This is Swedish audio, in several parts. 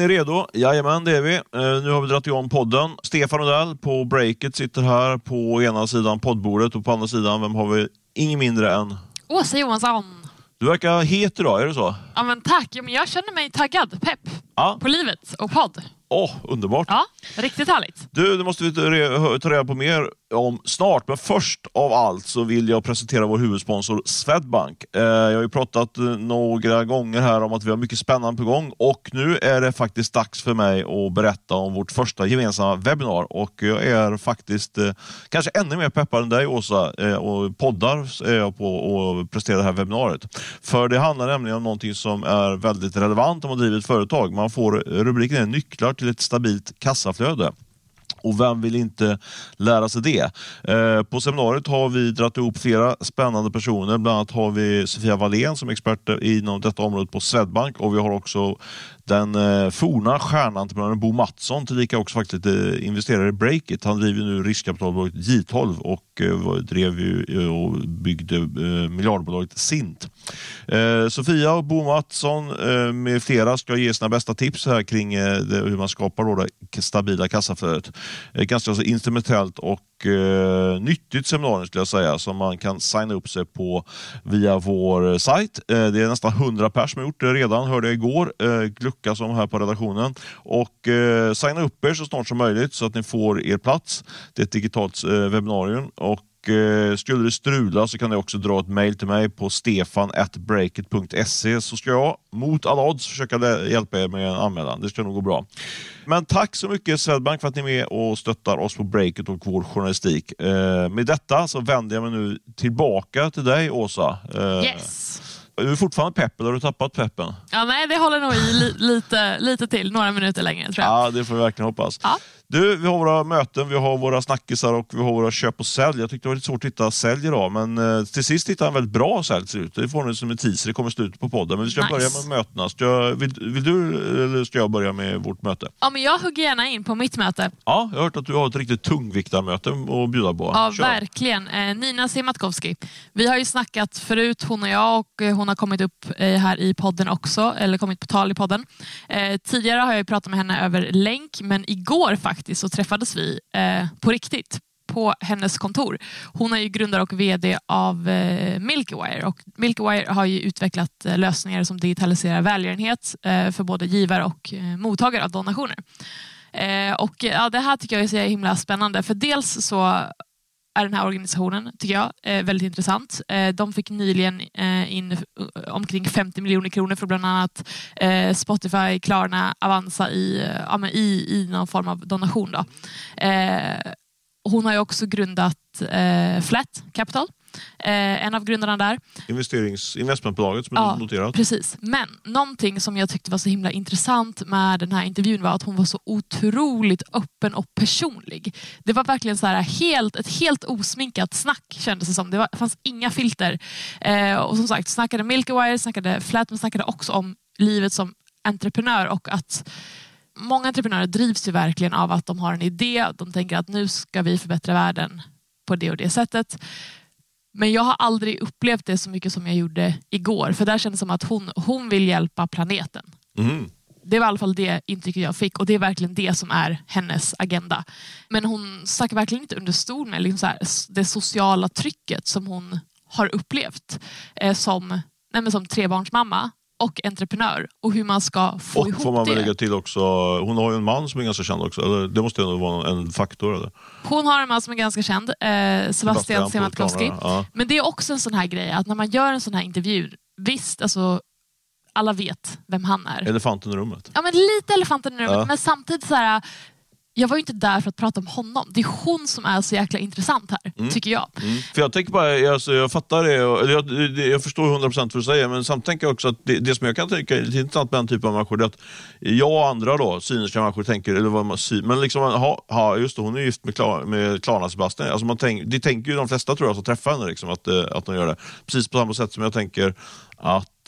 ni redo? Jajamän, det är vi. Eh, nu har vi dragit igång podden. Stefan Odell på Breakit sitter här på ena sidan poddbordet och på andra sidan, vem har vi? Ingen mindre än... Åsa Johansson. Du verkar het idag, är det så? Ja, men tack. Ja, men jag känner mig taggad, pepp Ja. på livet och podd. Åh, underbart. Ja, riktigt härligt. Du, det måste vi ta reda på mer om snart. Men först av allt så vill jag presentera vår huvudsponsor Swedbank. Eh, jag har ju pratat eh, några gånger här om att vi har mycket spännande på gång och nu är det faktiskt dags för mig att berätta om vårt första gemensamma webbinar och jag är faktiskt eh, kanske ännu mer peppad än dig Åsa eh, och poddar är jag på att prestera det här webbinariet. För det handlar nämligen om någonting som är väldigt relevant om man driver ett företag. Man får rubriken är nycklar till ett stabilt kassaflöde. Och vem vill inte lära sig det? Eh, på seminariet har vi dragit ihop flera spännande personer. Bland annat har vi Sofia Wallén som är expert inom detta område på Swedbank och vi har också den eh, forna stjärnentreprenören Bo Mattsson, tillika också faktiskt eh, investerare i Breakit. Han driver nu riskkapitalbolaget J12 och eh, drev ju eh, och byggde eh, miljardbolaget Sint. Eh, Sofia och Bo Mattsson eh, med flera ska ge sina bästa tips här kring eh, det, hur man skapar då det stabila kassaflödet. Eh, ganska alltså instrumentellt och eh, nyttigt seminarium skulle jag säga som man kan signa upp sig på via vår sajt. Eh, det är nästan 100 pers som har gjort det redan, hörde jag igår. Eh, Glucka som här på redaktionen. Och eh, signa upp er så snart som möjligt så att ni får er plats. Det är ett digitalt eh, webbinarium och eh, skulle det strula så kan ni också dra ett mejl till mig på stefan.breakit.se så ska jag mot alla odds försöka hjälpa er med en anmälan. Det ska nog gå bra. Men tack så mycket Swedbank för att ni är med och stöttar oss på Breakit och vår journalistik. Eh, med detta så vänder jag mig nu tillbaka till dig Åsa. Eh, Yes. Är du fortfarande pepp eller har du tappat peppen? Ja, nej, det håller nog i li lite, lite till, några minuter längre tror jag. Ja, det får vi verkligen hoppas. Ja. Du, vi har våra möten, vi har våra snackisar och vi har våra köp och sälj. Jag tyckte det var lite svårt att hitta sälj idag, men eh, till sist hittade jag en väldigt bra sälj ser det ut. Det får ni som en teaser, det kommer slutet på podden. Men vi ska Nice. börja med mötena. Ska jag, vill, vill du eller ska jag börja med vårt möte? Ja, men jag hugger gärna in på mitt möte. Ja, jag har hört att du har ett riktigt tungviktarmöte att bjuda på. Ja, Kör. verkligen. Eh, Nina Simatkovsky. Vi har ju snackat förut, hon och jag, och eh, hon har kommit upp här i podden också, eller kommit på tal i podden. Tidigare har jag ju pratat med henne över länk, men igår faktiskt så träffades vi eh, på riktigt på hennes kontor. Hon är ju grundare och VD av eh, Milkywire och Milkywire har ju utvecklat eh, lösningar som digitaliserar välgörenhet eh, för både givare och eh, mottagare av donationer. Eh, och ja, Det här tycker jag är så himla spännande för dels så är den här organisationen, tycker jag, eh, väldigt intressant. Eh, de fick nyligen eh, in eh, omkring 50 miljoner kronor för bland annat eh, Spotify, Klarna, Avanza i, eh, ja, men i, i någon form av donation. Då. Hon har ju också grundat Flat Capital, eh, en av grundarna där. Investerings, investmentbolaget som är Ja, noterat. Precis. Men någonting som jag tyckte var så himla intressant med den här intervjun var att hon var så otroligt öppen och personlig. Det var verkligen så här helt, ett helt osminkat snack kändes det som. Det var, fanns inga filter. Eh, och som sagt, snackade Milkywire, snackade Flat, men snackade också om livet som entreprenör och att många entreprenörer drivs ju verkligen av att de har en idé. De tänker att nu ska vi förbättra världen på det och det sättet. Men jag har aldrig upplevt det så mycket som jag gjorde igår. För där kändes det som att hon, hon vill hjälpa planeten. Mm. Det var i alla fall det intrycket jag fick och det är verkligen det som är hennes agenda. Men hon stack verkligen inte under stol med liksom här, det sociala trycket som hon har upplevt eh, som, nej som trebarnsmamma och entreprenör och hur man ska få Och ihop får man väl det. lägga till också, hon har ju en man som är ganska känd också. Eller, det måste ju ändå vara en faktor. Eller? Hon har en man som är ganska känd, eh, Sebastian Sebastian Siemiatkowski. Ja. Men det är också en sån här grej att när man gör en sån här intervju, visst, alltså, alla vet vem han är. Elefanten i rummet. Ja, men lite elefanten i rummet, Ja. men samtidigt så här, jag var ju inte där för att prata om honom. Det är hon som är så jäkla intressant här, tycker jag. Mm. För jag tänker bara, jag, alltså, jag fattar det, och, jag, jag förstår 100% vad du säger, men samtidigt tänker jag också att det, det som jag kan tänka är intressant med den typen av människor, det är att jag och andra då, cyniska människor tänker, eller vad man, sy- men liksom, ha, ha, just det, hon är gift med, Klar, med Klarna Sebastian. Alltså man tänk, det tänker ju de flesta tror jag som träffar henne, liksom, att, eh, att de gör det. Precis på samma sätt som jag tänker att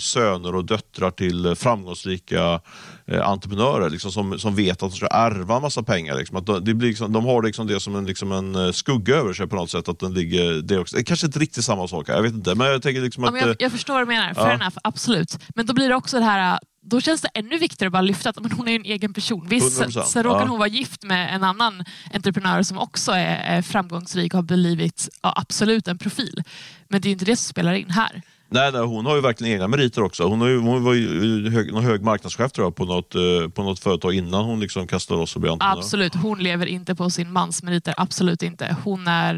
söner och döttrar till framgångsrika eh, entreprenörer liksom, som, som vet att de ska ärva en massa pengar. Liksom, att de, det blir liksom, de har liksom det som en, liksom en eh, skugga över sig på något sätt. Att den ligger, det, också, det är kanske inte riktigt samma sak, här, jag vet inte. Men jag tänker liksom Ja, att... men jag, eh, jag förstår vad du menar, ja. fair enough, absolut. Men då blir det också det här, då känns det ännu viktigare att bara lyfta att men hon är en egen person. Visst, 100%, sen, råkar ja. hon vara gift med en annan entreprenör som också är, är framgångsrik och har blivit ja, absolut en profil. Men det är inte det som spelar in här. Nej, nej, hon har ju verkligen egna meriter också. Hon, har ju, hon var ju hög, någon hög marknadschef tror jag, på, något, eh, på något företag innan hon liksom kastade loss och blev entreprenör. Absolut, hon lever inte på sin mans meriter. Absolut inte. Hon är,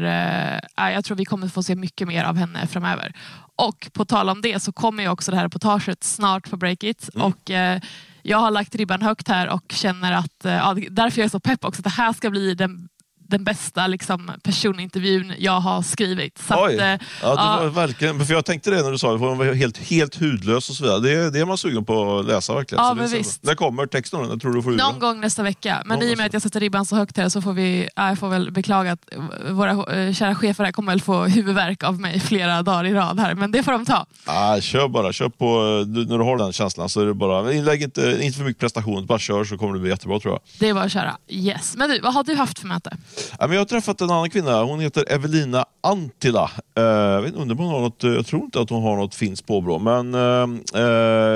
eh, jag tror vi kommer få se mycket mer av henne framöver. Och på tal om det så kommer ju också det här reportaget snart på Breakit. Mm. Och, eh, jag har lagt ribban högt här och känner att, eh, ja, därför jag är så pepp också, att det här ska bli den den bästa liksom, personintervjun jag har skrivit. Så Oj! att, eh, ja, ja. verkligen, för jag tänkte det när du sa det, för hon var helt, helt hudlös och så vidare. Det, det är man sugen på att läsa verkligen. Ja, men visst. När kommer texten? Jag tror du får Någon gång nästa vecka. Men Någon i och med att jag sätter ribban så högt här så får vi, ja, jag får väl beklaga att våra eh, kära chefer här kommer väl få huvudvärk av mig flera dagar i rad här. Men det får de ta. Ah, kör bara, kör på, du, när du har den känslan så är det bara, men lägg inte, inte för mycket prestation, bara kör så kommer det bli jättebra tror jag. Det är bara att köra. Yes. Men du, vad har du haft för möte? Jag har träffat en annan kvinna, hon heter Evelina Antila. Eh, jag, vet, inte, hon har något, eh, jag tror inte att hon har något finskt påbrå, men eh,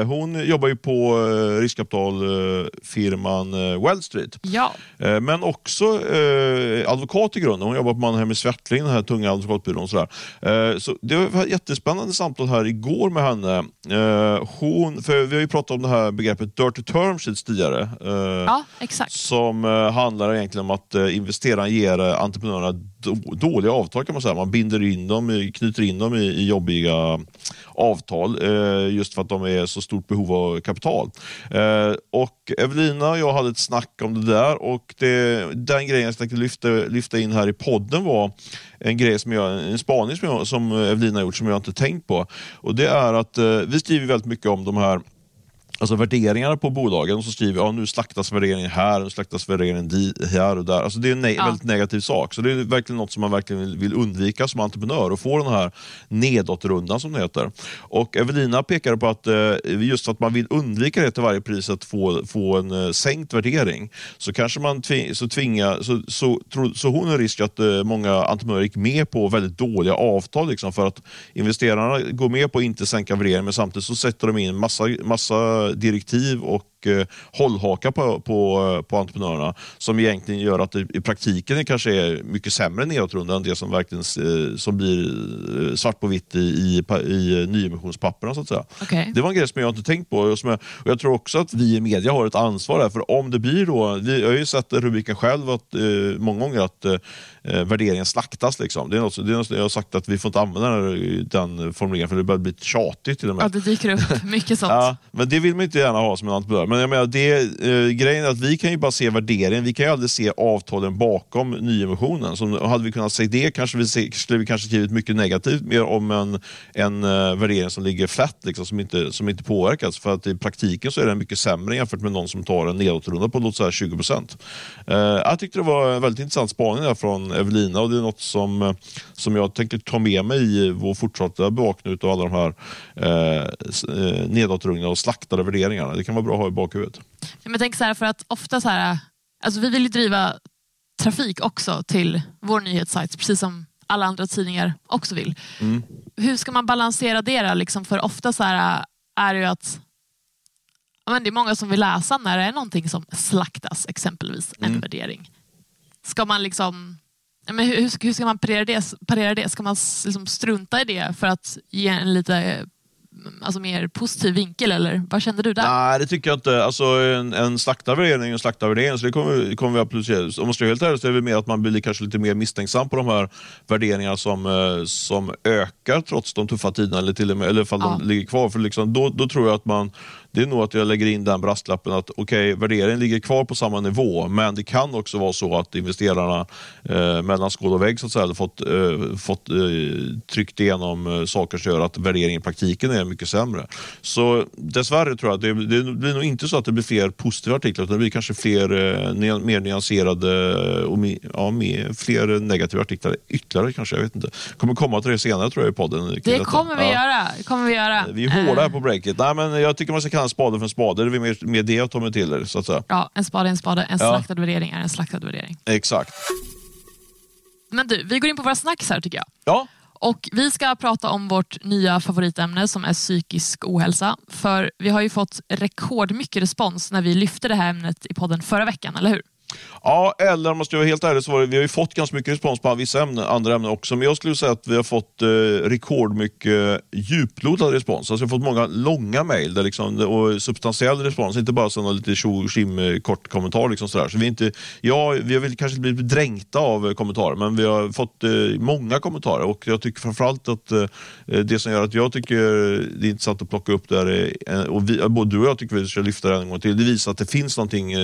hon jobbar ju på riskkapitalfirman Well Street. Ja. Men också advokat i grunden. Hon jobbar på Mannheim Swartling, den här tunga advokatbyrån. Och sådär. Så det var ett jättespännande samtal här igår med henne. Hon, för vi har ju pratat om det här begreppet dirty term sheets tidigare. Ja, exakt. som handlar egentligen om att eh, man ger eh, entreprenörerna då, dåliga avtal kan man säga. Man binder in dem, knyter in dem i, i jobbiga avtal eh, just för att de är så stort behov av kapital. Eh, och Evelina och jag hade ett snack om det där och det, den grejen jag tänkte lyfta, lyfta in här i podden var en grej som jag, en spaning som, jag, som Evelina har gjort som jag inte tänkt på. Och det är att eh, vi skriver väldigt mycket om de här Alltså värderingarna på bolagen och så skriver ja, nu slaktas värderingen här, nu slaktas värderingen här och där. Alltså det är en ne- Ja. väldigt negativ sak. Så det är verkligen något som man verkligen vill, undvika som entreprenör och få den här nedåtrundan som det heter. Och Evelina pekade på att eh, just att man vill undvika det till varje pris att få, få en eh, sänkt värdering så kanske man tving, så tvinga, så, så, tro, så hon är risk att eh, många entreprenörer gick med på väldigt dåliga avtal liksom, för att investerarna går med på att inte sänka värderingen men samtidigt så sätter de in massa, massa direktiv och eh, hållhakar på, på, på entreprenörerna som egentligen gör att det i praktiken det kanske är mycket sämre nedåtrunda än det som verkligen eh, som blir eh, svart på vitt i, i, i nyemissionspapperna så att säga. Okej. Det var en grej som jag inte tänkt på. Och, som jag, och jag tror också att vi i media har ett ansvar här. För om det blir då, vi, jag har ju sett rubriken själv att, eh, många gånger att eh, värderingen slaktas. Liksom. Det, är något, det är något, jag har sagt att vi får inte använda den, den formuleringen för det börjar bli tjatigt till och med. Ja, det dyker upp mycket sånt. Ja, men det vill man inte gärna ha som en entreprenör. Men jag menar, det, eh, grejen är att vi kan ju bara se värderingen, vi kan ju aldrig se avtalen bakom nyemissionen. Så hade vi kunnat se det kanske vi se, skulle vi kanske skrivit mycket negativt mer om en, en eh, värdering som ligger flat, liksom, som, inte, som inte påverkas. För att i praktiken så är den mycket sämre jämfört med någon som tar en nedåtrunda på låt säga 20 procent. Eh, jag tyckte det var en väldigt intressant spaning där från Evelina och det är något som, eh, som jag tänker ta med mig i vår fortsatta bevakning av alla de här eh, eh, nedåtrungna och slaktade värderingarna. Det kan vara bra att ha i bakhuvudet. Men jag tänker så här, för att ofta så här, alltså vi vill ju driva trafik också till vår nyhetssajt, precis som alla andra tidningar också vill. Mm. Hur ska man balansera det då? Liksom? För ofta så här, är det ju att men det är många som vill läsa när det är någonting som slaktas, exempelvis en Mm. värdering. Ska man liksom men hur, hur ska man parera det? Parera det? Ska man liksom strunta i det för att ge en lite alltså, mer positiv vinkel? Eller vad kände du där? Nej, det tycker jag inte. Alltså, en, en slaktad värdering är en slaktad värdering, så det kommer, kommer vi absolut se. Om man ska vara helt ärlig så är det mer att man blir kanske lite mer misstänksam på de här värderingarna som, eh, som ökar trots de tuffa tiderna, eller till och med eller ifall Ja. de ligger kvar. För liksom, då, då tror jag att man, det är nog att jag lägger in den brasklappen att okej, värderingen ligger kvar på samma nivå, men det kan också vara så att investerarna eh, mellan skål och vägg så att säga, har fått, eh, fått eh, tryckt igenom eh, saker som gör att värderingen i praktiken är mycket sämre. Så dessvärre tror jag att det, det blir nog inte så att det blir fler positiva artiklar, utan det blir kanske fler eh, mer nyanserade och ja, mer, fler negativa artiklar ytterligare kanske. Jag vet inte. kommer komma till det senare tror jag i podden. Det kommer vi Ja. göra. Kommer vi göra. Vi är hårda här Eh, på breaket. Nej, men jag tycker man ska kalla spade för en spade. Det är mer, mer det jag tar mig till. er, Så att säga. Ja, en spade är en spade. En Ja. slaktad värdering är en slaktad värdering. Exakt. Men du, vi går in på våra snacks här tycker jag. Ja, Och Vi ska prata om vårt nya favoritämne som är psykisk ohälsa. För vi har ju fått rekordmycket respons när vi lyfte det här ämnet i podden förra veckan, eller hur? Ja, eller om man ska vara helt ärlig så var det, vi har ju fått ganska mycket respons på vissa ämnen, andra ämnen också, men jag skulle säga att vi har fått eh, rekordmycket djuplodad respons. Alltså vi har fått många långa mejl liksom, och substantiell respons, inte bara sådana lite tjo tjim eh, kort kommentar. Liksom sådär. Så vi, är inte, ja, vi har väl kanske inte blivit dränkta av eh, kommentarer, men vi har fått eh, många kommentarer och jag tycker framförallt att eh, eh det som gör att jag tycker det är intressant att plocka upp det här, eh, och vi, både du och jag tycker vi ska lyfta det en gång till, det visar att det finns någonting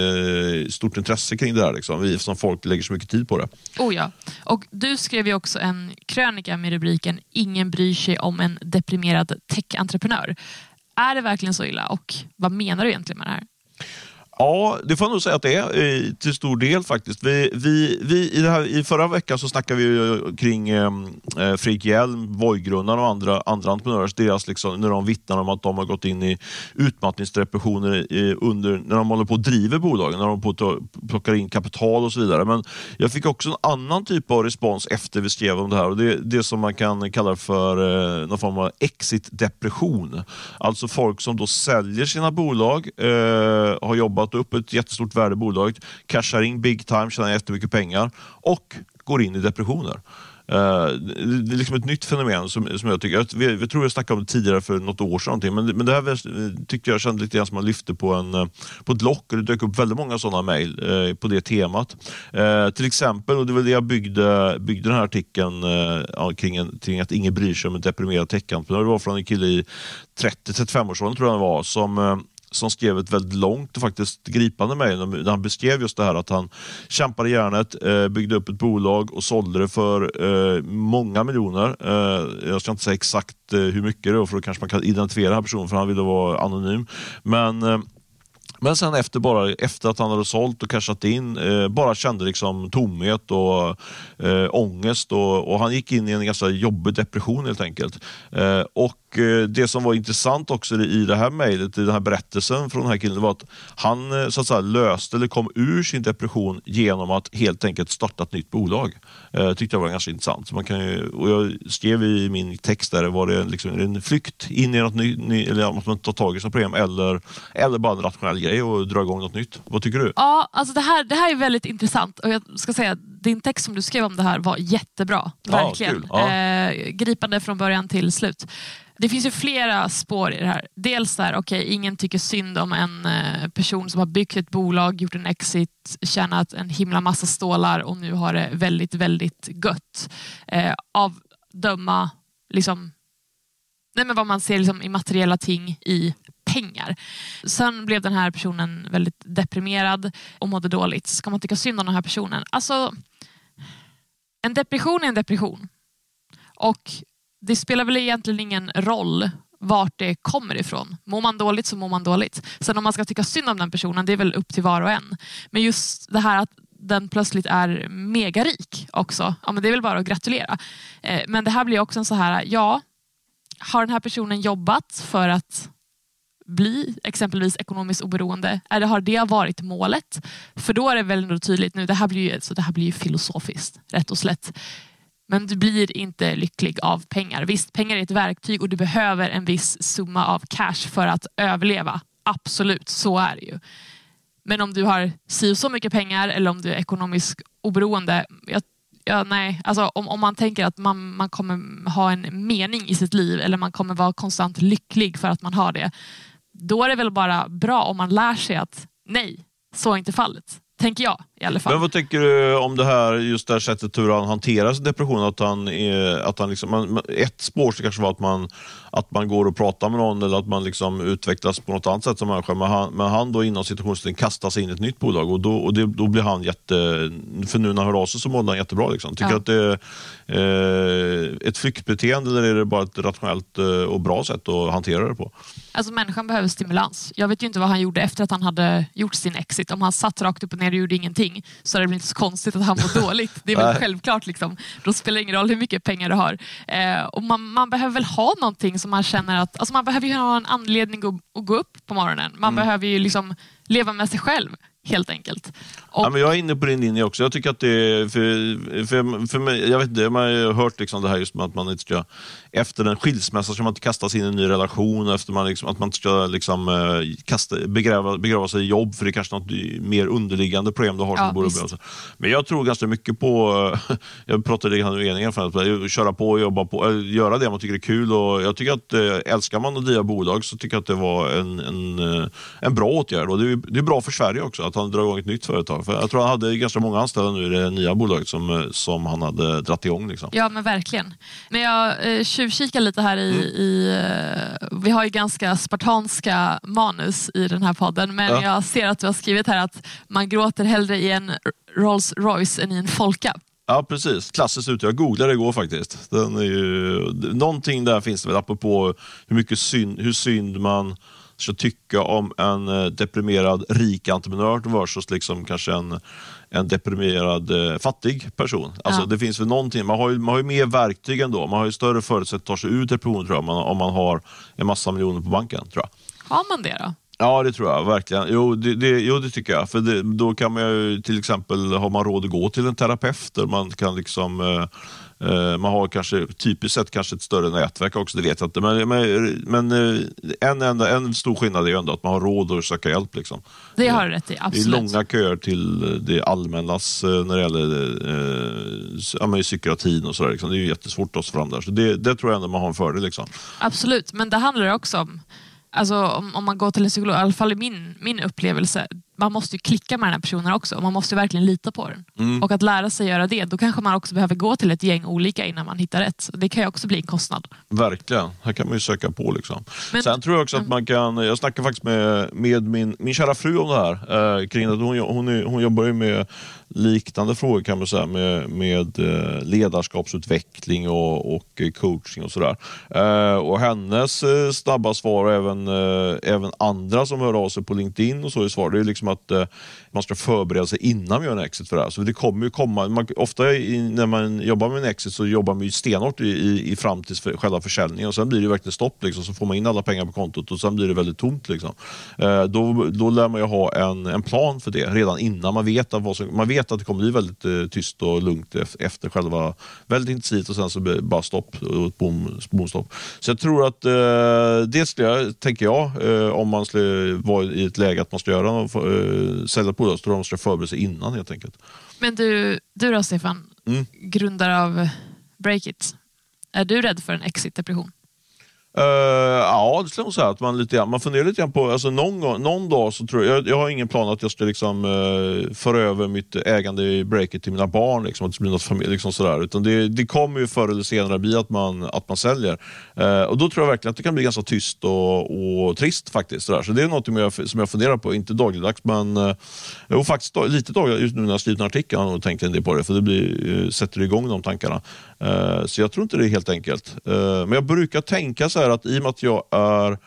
stort intresse kring det här liksom, eftersom folk lägger så mycket tid på det. Oh ja. Och du skrev ju också en krönika med rubriken “Ingen bryr sig om en deprimerad tech-entreprenör”. Är det verkligen så illa och vad menar du egentligen med det här? Ja, det får jag nog säga att det är eh, till stor del faktiskt. Vi, vi, vi, i, det här, I förra veckan så snackade vi eh, kring ehm, eh, Fredrik Hjelm, Voigrundarna och andra, andra entreprenörer, deras liksom, när de vittnar om att de har gått in i utmattningsdepressioner i, under, när de håller på och driver bolagen, när de på plockar in kapital och så vidare. Men jag fick också en annan typ av respons efter vi skrev om det här och det, det som man kan kalla för eh, någon form av exit-depression. Alltså folk som då säljer sina bolag, eh, har jobbat startar upp ett jättestort värde i bolaget, cashar in big time, tjänar jättemycket pengar och går in i depressioner. Eh, det är liksom ett nytt fenomen som, som jag tycker, jag, vi, vi tror jag snackade om det tidigare för något år sedan, men, men det här tyckte jag kände lite grann som man lyfte på, en, eh, på ett lock och det dök upp väldigt många sådana mejl eh, på det temat. Eh, till exempel, och det var det jag byggde, byggde den här artikeln eh, kring, en, kring att ingen bryr sig om en deprimerad techentreprenör. Det var från en kille i 30-35-årsåldern tror jag det var, som som skrev ett väldigt långt och faktiskt gripande mejl där han beskrev just det här att han kämpade järnet, eh, byggde upp ett bolag och sålde det för eh, många miljoner. Eh, jag ska inte säga exakt hur mycket det var för då kanske man kan identifiera den här personen för han ville vara anonym. Men men sen efter, bara, efter att han hade sålt och cashat in, eh, bara kände liksom tomhet och eh, ångest och, och, han gick in i en ganska jobbig depression helt enkelt. Eh, och Eh, det som var intressant också i det här mejlet, i den här berättelsen från den här killen, var att han eh, så att säga, löste eller kom ur sin depression genom att helt enkelt starta ett nytt bolag. Det eh, tyckte jag var ganska intressant. Så man kan ju, och jag skrev i min text där, var det liksom en flykt in i något nytt, eller att man tar tag i sina problem eller, eller bara en rationell grej och dra igång något nytt. Vad tycker du? Ja, alltså det, här, det här är väldigt intressant och jag ska säga din text som du skrev om det här var jättebra. Verkligen. Ja, ja. Eh, gripande från början till slut. Det finns ju flera spår i det här. Dels där, okej, okay, ingen tycker synd om en eh, person som har byggt ett bolag, gjort en exit, tjänat en himla massa stålar och nu har det väldigt, väldigt gött. Eh, av döma liksom, nej men vad man ser liksom i materiella ting i pengar. Sen blev den här personen väldigt deprimerad och mådde dåligt. Ska man tycka synd om den här personen? Alltså, en depression är en depression. Och det spelar väl egentligen ingen roll vart det kommer ifrån. Mår man dåligt så mår man dåligt. Sen om man ska tycka synd om den personen, det är väl upp till var och en. Men just det här att den plötsligt är megarik också, ja, men det är väl bara att gratulera. Eh, men det här blir också en så här, ja, har den här personen jobbat för att bli exempelvis ekonomiskt oberoende? Eller har det varit målet? För då är det väl ändå tydligt nu, det här blir ju, så det här blir ju filosofiskt, rätt och slätt. Men du blir inte lycklig av pengar. Visst, pengar är ett verktyg och du behöver en viss summa av cash för att överleva. Absolut, så är det ju. Men om du har si och så mycket pengar eller om du är ekonomiskt oberoende. Jag, ja, nej. Alltså, om, om man tänker att man, man kommer ha en mening i sitt liv eller man kommer vara konstant lycklig för att man har det. Då är det väl bara bra om man lär sig att nej, så är inte fallet. Tänker jag i alla fall. Men vad tänker du om det här, just det här sättet hur han hanterar sin depression? Att han, att han liksom, ett spår ska kanske vara att man, att man går och pratar med någon eller att man liksom utvecklas på något annat sätt som människa. Men han, men han då inom situationstecken kastar sig in i ett nytt bolag och, då, och det, då blir han jätte... För nu när han hör av sig så mådde han jättebra. Liksom. Tycker ja. att det är eh, ett flyktbeteende eller är det bara ett rationellt eh, och bra sätt att hantera det på? Alltså människan behöver stimulans. Jag vet ju inte vad han gjorde efter att han hade gjort sin exit. Om han satt rakt upp och ner och gjorde ingenting så är det väl inte så konstigt att han mår dåligt. Det är väl självklart. Liksom. Då spelar det ingen roll hur mycket pengar du har. Eh, och man, man, behöver väl ha någonting som man känner att... Alltså man behöver ju ha en anledning att, att gå upp på morgonen. Man mm. behöver ju liksom leva med sig själv. Helt enkelt. Och... Ja, men jag är inne på din linje också. Jag tycker att det är, för, för, för mig, jag vet inte, man har hört liksom det här just med att man inte ska, efter en skilsmässa ska man inte kasta sig in i en ny relation, efter man liksom, att man inte ska liksom, eh, kasta, begrava, begrava sig i jobb, för det är kanske något mer underliggande problem du har som ja, bor Men jag tror ganska mycket på, jag pratade med meningen för att köra på och jobba på, göra det man tycker är kul. Och jag tycker att äh, älskar man att driva bolag så tycker jag att det var en, en, en bra åtgärd. Och det är, det är bra för Sverige också att han drar igång ett nytt företag. För jag tror han hade ganska många anställda nu i det nya bolaget som, som han hade dratt igång. Liksom. Ja, men verkligen. Men jag eh, tjuvkikar lite här i, mm. i eh, Vi har ju ganska spartanska manus i den här podden, men ja. jag ser att du har skrivit här att man gråter hellre i en Rolls Royce än i en Folka. Ja, precis. Klassiskt ut. Jag googlade igår faktiskt. Den är ju, någonting där finns det väl, apropå hur mycket synd, hur synd man ska tycka om en eh, deprimerad rik entreprenör versus liksom kanske en, en deprimerad eh, fattig person. Alltså, ja. Det finns väl någonting, man har, ju, man har ju mer verktyg ändå. Man har ju större förutsättningar att ta sig ur depression tror jag, man, om man har en massa miljoner på banken. tror jag. Har man det då? Ja, det tror jag verkligen. Jo, det, det, jo, det tycker jag. För det, då kan man ju till exempel, har man råd att gå till en terapeut man kan liksom Eh, man har kanske typiskt sett kanske ett större nätverk också, det vet jag inte. Men, men, eh, en, enda, en stor skillnad är ju ändå att man har råd att söka hjälp. Liksom. Det har du rätt i, absolut. Det är långa köer till det allmännas eh, när det gäller eh, psykiatrin och sådär. Liksom. Det är ju jättesvårt att ta fram där. Så det, det tror jag ändå man har en fördel. Liksom. Absolut, men det handlar också om Alltså, om, om man går till en psykolog, i alla fall i min, min upplevelse, man måste ju klicka med den här personen också. Man måste verkligen lita på den. Mm. Och att lära sig göra det, då kanske man också behöver gå till ett gäng olika innan man hittar rätt. Det kan ju också bli en kostnad. Verkligen, här kan man ju söka på. Liksom. Men, Sen tror jag också att man kan, jag snackade faktiskt med, med min, min kära fru om det här. Eh, kring att hon, hon, hon jobbar ju med liknande frågor kan man säga med, med eh, ledarskapsutveckling och, och eh, coaching och sådär. Eh, och hennes eh, snabba svar och även, eh, även andra som hör av sig på LinkedIn och så i svar, det är liksom att man ska förbereda sig innan man gör en exit för det här. Så det kommer ju komma, man, ofta i, när man jobbar med en exit så jobbar man ju stenhårt i, i, i fram till för, själva försäljningen och sen blir det verkligen stopp. Liksom, så får man in alla pengar på kontot och sen blir det väldigt tomt. Liksom. Eh, då, då lär man ju ha en, en plan för det redan innan man vet, att vad som, man vet att det kommer bli väldigt eh, tyst och lugnt efter själva, väldigt intensivt och sen så blir det bara stopp och ett bom, bomstopp. Så jag tror att eh, det skulle jag, tänker jag, eh, om man skulle vara i ett läge att man ska göra något, eh, sälja på jag man ska förbereda sig innan helt enkelt. Men du, du då Stefan, mm. grundare av Breakit, är du rädd för en exit-depression? Uh, ja, det skulle jag säga. Att man, lite, grann, man funderar lite grann på, alltså någon, någon dag så tror jag, jag jag har ingen plan att jag ska liksom, uh, föra över mitt ägande i breaket till mina barn, liksom, att det blir något familj, liksom sådär. Utan det, det kommer ju förr eller senare bli att man, att man säljer. Uh, och då tror jag verkligen att det kan bli ganska tyst och, och trist faktiskt. Sådär. Så det är något som jag, som jag funderar på, inte dagligdags men uh, faktiskt lite dagligdags. Just nu när jag skrivit en artikel har jag nog tänkt en del på det, för det blir, sätter igång de tankarna. Eh, så jag tror inte det är helt enkelt. Eh, men jag brukar tänka så här att i och med att jag är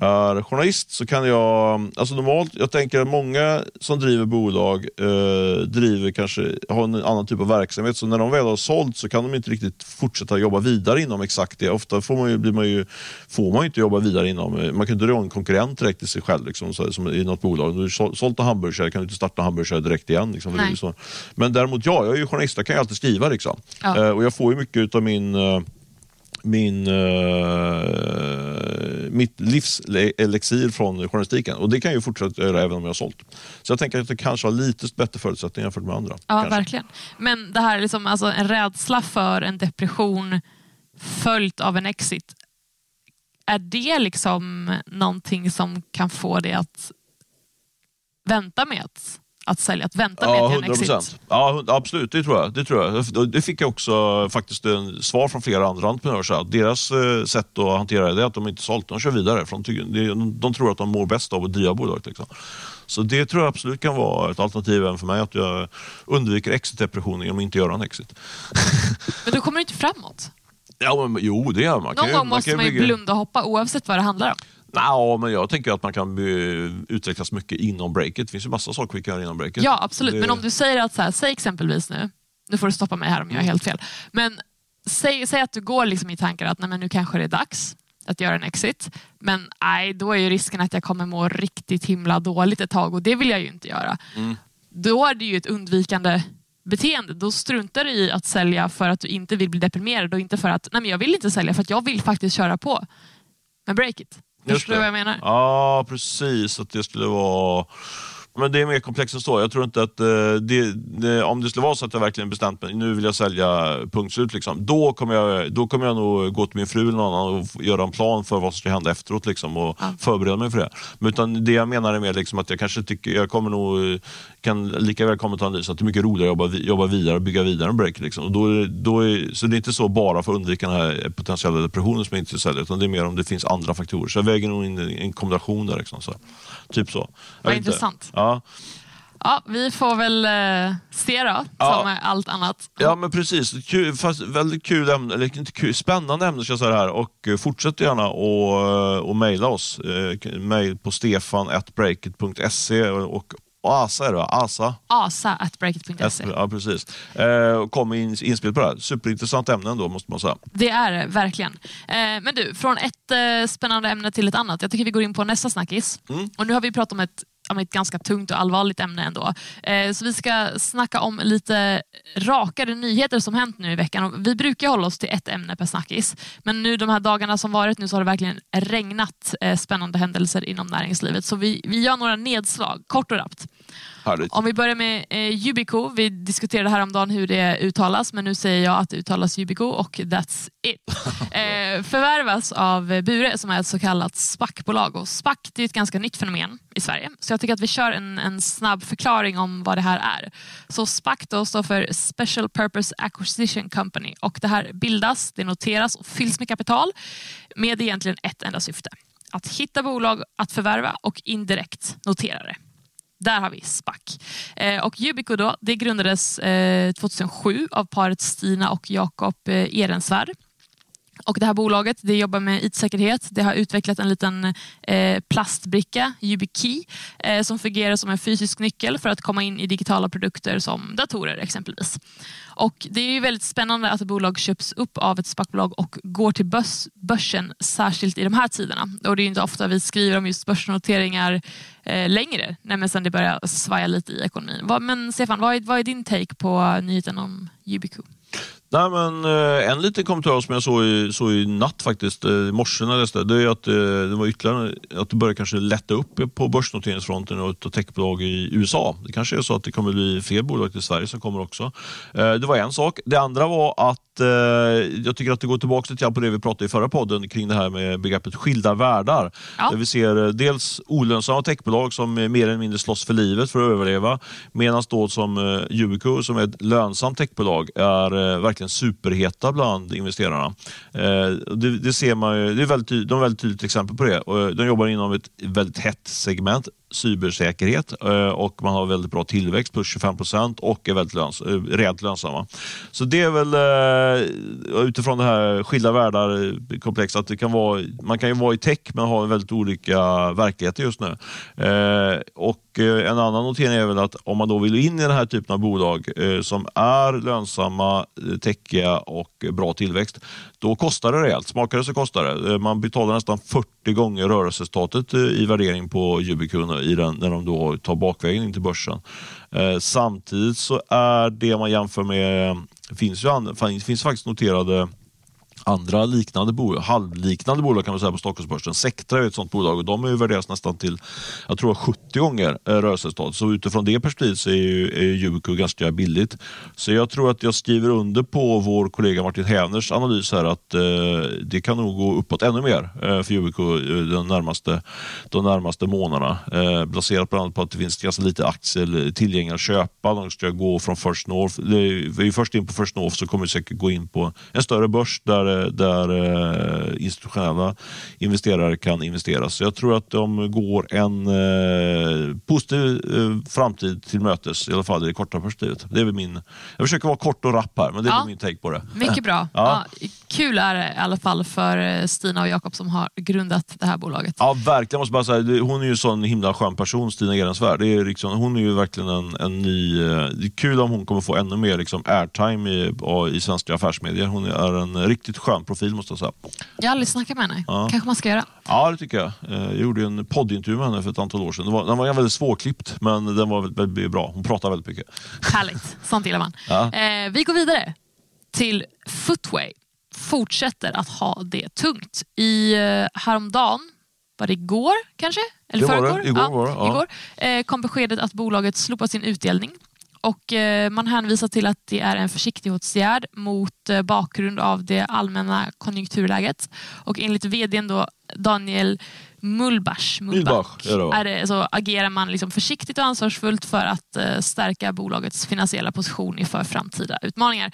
är journalist så kan jag, alltså normalt, jag tänker att många som driver bolag eh, driver kanske, har en annan typ av verksamhet, så när de väl har sålt så kan de inte riktigt fortsätta jobba vidare inom exakt det. Ofta får man ju, blir man ju, får man inte jobba vidare inom, eh, man kan inte dra en konkurrent direkt till sig själv liksom, så, som i något bolag. Om du har sålt en hamburgare kan du inte starta en hamburgare direkt igen. Liksom, Men däremot, ja, jag är ju journalist, jag kan ju alltid skriva. Liksom. Ja. Eh, och jag får ju mycket av min eh, min, uh, mitt livselixir från journalistiken. Och det kan jag ju fortsätta göra även om jag har sålt. Så jag tänker att det kanske har lite bättre förutsättningar jämfört med andra. Ja, kanske. verkligen. Men det här liksom, alltså en rädsla för en depression följt av en exit. Är det liksom någonting som kan få dig att vänta med att att sälja, att vänta ja, med till en exit? Ja, absolut, det tror jag. Det, tror jag. det fick jag också faktiskt en svar från flera andra entreprenörer. Att deras eh, sätt att hantera det är att de inte sålt, de kör vidare. För de, de, tror att de mår bäst av att driva bolaget. Liksom. Så det tror jag absolut kan vara ett alternativ även för mig, att jag undviker exit-depression genom att inte göra en exit. Men då kommer du inte framåt? Ja, men, jo, det gör man. Någon gång måste man ju blunda och hoppa oavsett vad det handlar om. Ja, men jag tänker att man kan utvecklas mycket inom breaket. Det finns ju massa saker vi kan göra inom breaket. Ja, absolut. Det... Men om du säger att, så här, säg exempelvis nu, nu får du stoppa mig här om jag har helt fel, men säg, säg att du går liksom i tankar att nej, men nu kanske det är dags. att göra en exit. Men nej, då är ju risken att jag kommer må riktigt himla dåligt ett tag och det vill jag ju inte göra. Mm. Då är det ju ett undvikande beteende. Då struntar du i att sälja för att du inte vill bli deprimerad och inte för att nej men jag vill inte sälja för att jag vill faktiskt köra på med breakit. Förstår du vad jag menar? Ja, precis. Att det skulle vara... Men det är mer komplext än så. Jag tror inte att eh, det, det, om det skulle vara så att jag verkligen bestämt mig, nu vill jag sälja punkt slut, liksom, då, kommer jag, då kommer jag nog gå till min fru eller någon annan och göra en plan för vad som ska hända efteråt liksom, och Ja. förbereda mig för det. Men utan det jag menar är mer liksom att jag kanske tycker, jag kommer nog, kan lika väl komma till analys att det är mycket roligare att jobba, jobba vidare och bygga vidare en break. Liksom. Och då, då är, så det är inte så bara för att undvika den här potentiella depressionen som jag inte sälja, utan det är mer om det finns andra faktorer. Så jag väger nog in en kombination där. Liksom, så. Typ så. Vad intressant. Ja. Ja, vi får väl eh, se då, Ja. som allt annat. Ja men precis, kul, fast väldigt kul ämne, eller inte kul, spännande ämne ska jag säga det här och eh, fortsätt gärna och, och mejla oss. Eh, Mejl på stefan.breakit.se och, Asa är det va? Asa? asa.breakit.se. Ja precis. Eh, kom in, inspel på det här. Superintressant ämne ändå måste man säga. Det är det, verkligen. Eh, men du, från ett eh, spännande ämne till ett annat. Jag tycker vi går in på nästa snackis. Mm. Och nu har vi pratat om ett, ett ganska tungt och allvarligt ämne ändå. Eh, så vi ska snacka om lite rakare nyheter som hänt nu i veckan. Vi brukar hålla oss till ett ämne per snackis. Men nu de här dagarna som varit nu så har det verkligen regnat eh, spännande händelser inom näringslivet. Så vi, vi gör några nedslag, kort och rappt. Om vi börjar med eh, Yubico. Vi diskuterade häromdagen hur det uttalas, men nu säger jag att det uttalas Yubico och that's it. Eh, förvärvas av Bure som är ett så kallat SPAC-bolag. Och SPAC det är ett ganska nytt fenomen i Sverige. Så jag tycker att vi kör en, en snabb förklaring om vad det här är. Så SPAC då står för Special Purpose Acquisition Company och det här bildas, det noteras och fylls med kapital med egentligen ett enda syfte. Att hitta bolag att förvärva och indirekt notera det. Där har vi SPAC. Eh, och Yubico då, det grundades eh, 2007 av paret Stina och Jakob eh, Ehrensvärd. Och det här bolaget det jobbar med IT-säkerhet. Det har utvecklat en liten eh, plastbricka, YubiKey, eh, som fungerar som en fysisk nyckel för att komma in i digitala produkter som datorer exempelvis. Och Det är ju väldigt spännande att ett bolag köps upp av ett SPAC-bolag och går till börs, börsen, särskilt i de här tiderna. Och Det är inte ofta vi skriver om just börsnoteringar eh, längre, nej, sen det börjar svaja lite i ekonomin. Men Stefan, vad är, vad är din take på nyheten om Yubiku? Nej, men, eh, en liten kommentar som jag såg i, såg i natt faktiskt, eh, i morse när jag läste, det är att eh, det var ytterligare att det börjar kanske lätta upp på börsnoteringsfronten och techbolag i USA. Det kanske är så att det kommer bli fler bolag till Sverige som kommer också. Det var en sak. Det andra var att jag tycker att det går tillbaka lite på det vi pratade i förra podden kring det här med begreppet skilda världar. Ja. Där vi ser dels olönsamma techbolag som mer eller mindre slåss för livet för att överleva. Medan då som Yubico som är ett lönsamt techbolag är verkligen superheta bland investerarna. Eh, det, det ser man ju, det är väldigt, de är väldigt tydligt exempel på det. Eh, de jobbar inom ett väldigt hett segment cybersäkerhet eh, och man har väldigt bra tillväxt, på 25 procent och är väldigt löns eh, rejält lönsamma. Så det är väl eh, utifrån det här skilda världar-komplex att det kan vara, man kan ju vara i tech men ha väldigt olika verkligheter just nu. Och en annan notering är väl att om man då vill in i den här typen av bolag som är lönsamma, techiga och bra tillväxt, då kostar det rejält. Smakar det så kostar det. Man betalar nästan 40 gånger rörelseresultatet eh, i värdering på Yubico i den, när de då tar bakvägen in till börsen. Eh, samtidigt så är det man jämför med, finns ju finns faktiskt noterade andra liknande bolag, halvliknande bolag kan man säga på Stockholmsbörsen. Sectra är ett sånt bolag och de är ju värderas nästan till jag tror 70 gånger eh, rörelseresultat. Så utifrån det perspektivet så är ju, är ju ganska billigt. Så jag tror att jag skriver under på vår kollega Martin Hävners analys här att eh, det kan nog gå uppåt ännu mer eh, för Yubico eh, de närmaste, de närmaste månaderna. Eh, baserat bland annat på att det finns ganska lite aktier eh, tillgängliga att köpa. De ska gå från First North. Eh, vi är först in på First North så kommer vi säkert gå in på en större börs där, där eh, institutionella investerare kan investera. Så jag tror att de går en eh, positiv eh, framtid till mötes, i alla fall i det korta perspektivet. Det är min, jag försöker vara kort och rapp här, men det är Ja. min take på det. Mycket bra. Ja. Ja. kul är det i alla fall för Stina och Jakob som har grundat det här bolaget. Ja, verkligen. Jag måste bara säga, hon är ju en sån himla skön person, Stina Ehrensvärd. Det är liksom, hon är ju verkligen en, en ny... Det är kul om hon kommer få ännu mer liksom, airtime i, i svenska affärsmedier. Hon är en riktigt skön profil måste jag säga. Jag har aldrig snackat med henne. Ja. kanske man ska göra. Ja, det tycker jag. Eh, Jag gjorde en poddintervju med henne för ett antal år sedan. Den var, den var väldigt svårklippt, men den var väldigt, väldigt bra. Hon pratar väldigt mycket. Härligt, sånt gillar man. Ja. Eh, vi går vidare till Footway. Fortsätter att ha det tungt. I eh, häromdagen, var det igår kanske? Eller Det var det. Igår var det, ja. igår eh, kom beskedet att bolaget slopar sin utdelning. Och eh, Man hänvisar till att det är en försiktighetsåtgärd mot eh, bakgrund av det allmänna konjunkturläget. Och enligt vdn då, Daniel Mullbach, då. är det, så agerar man liksom försiktigt och ansvarsfullt för att eh, stärka bolagets finansiella position inför framtida utmaningar.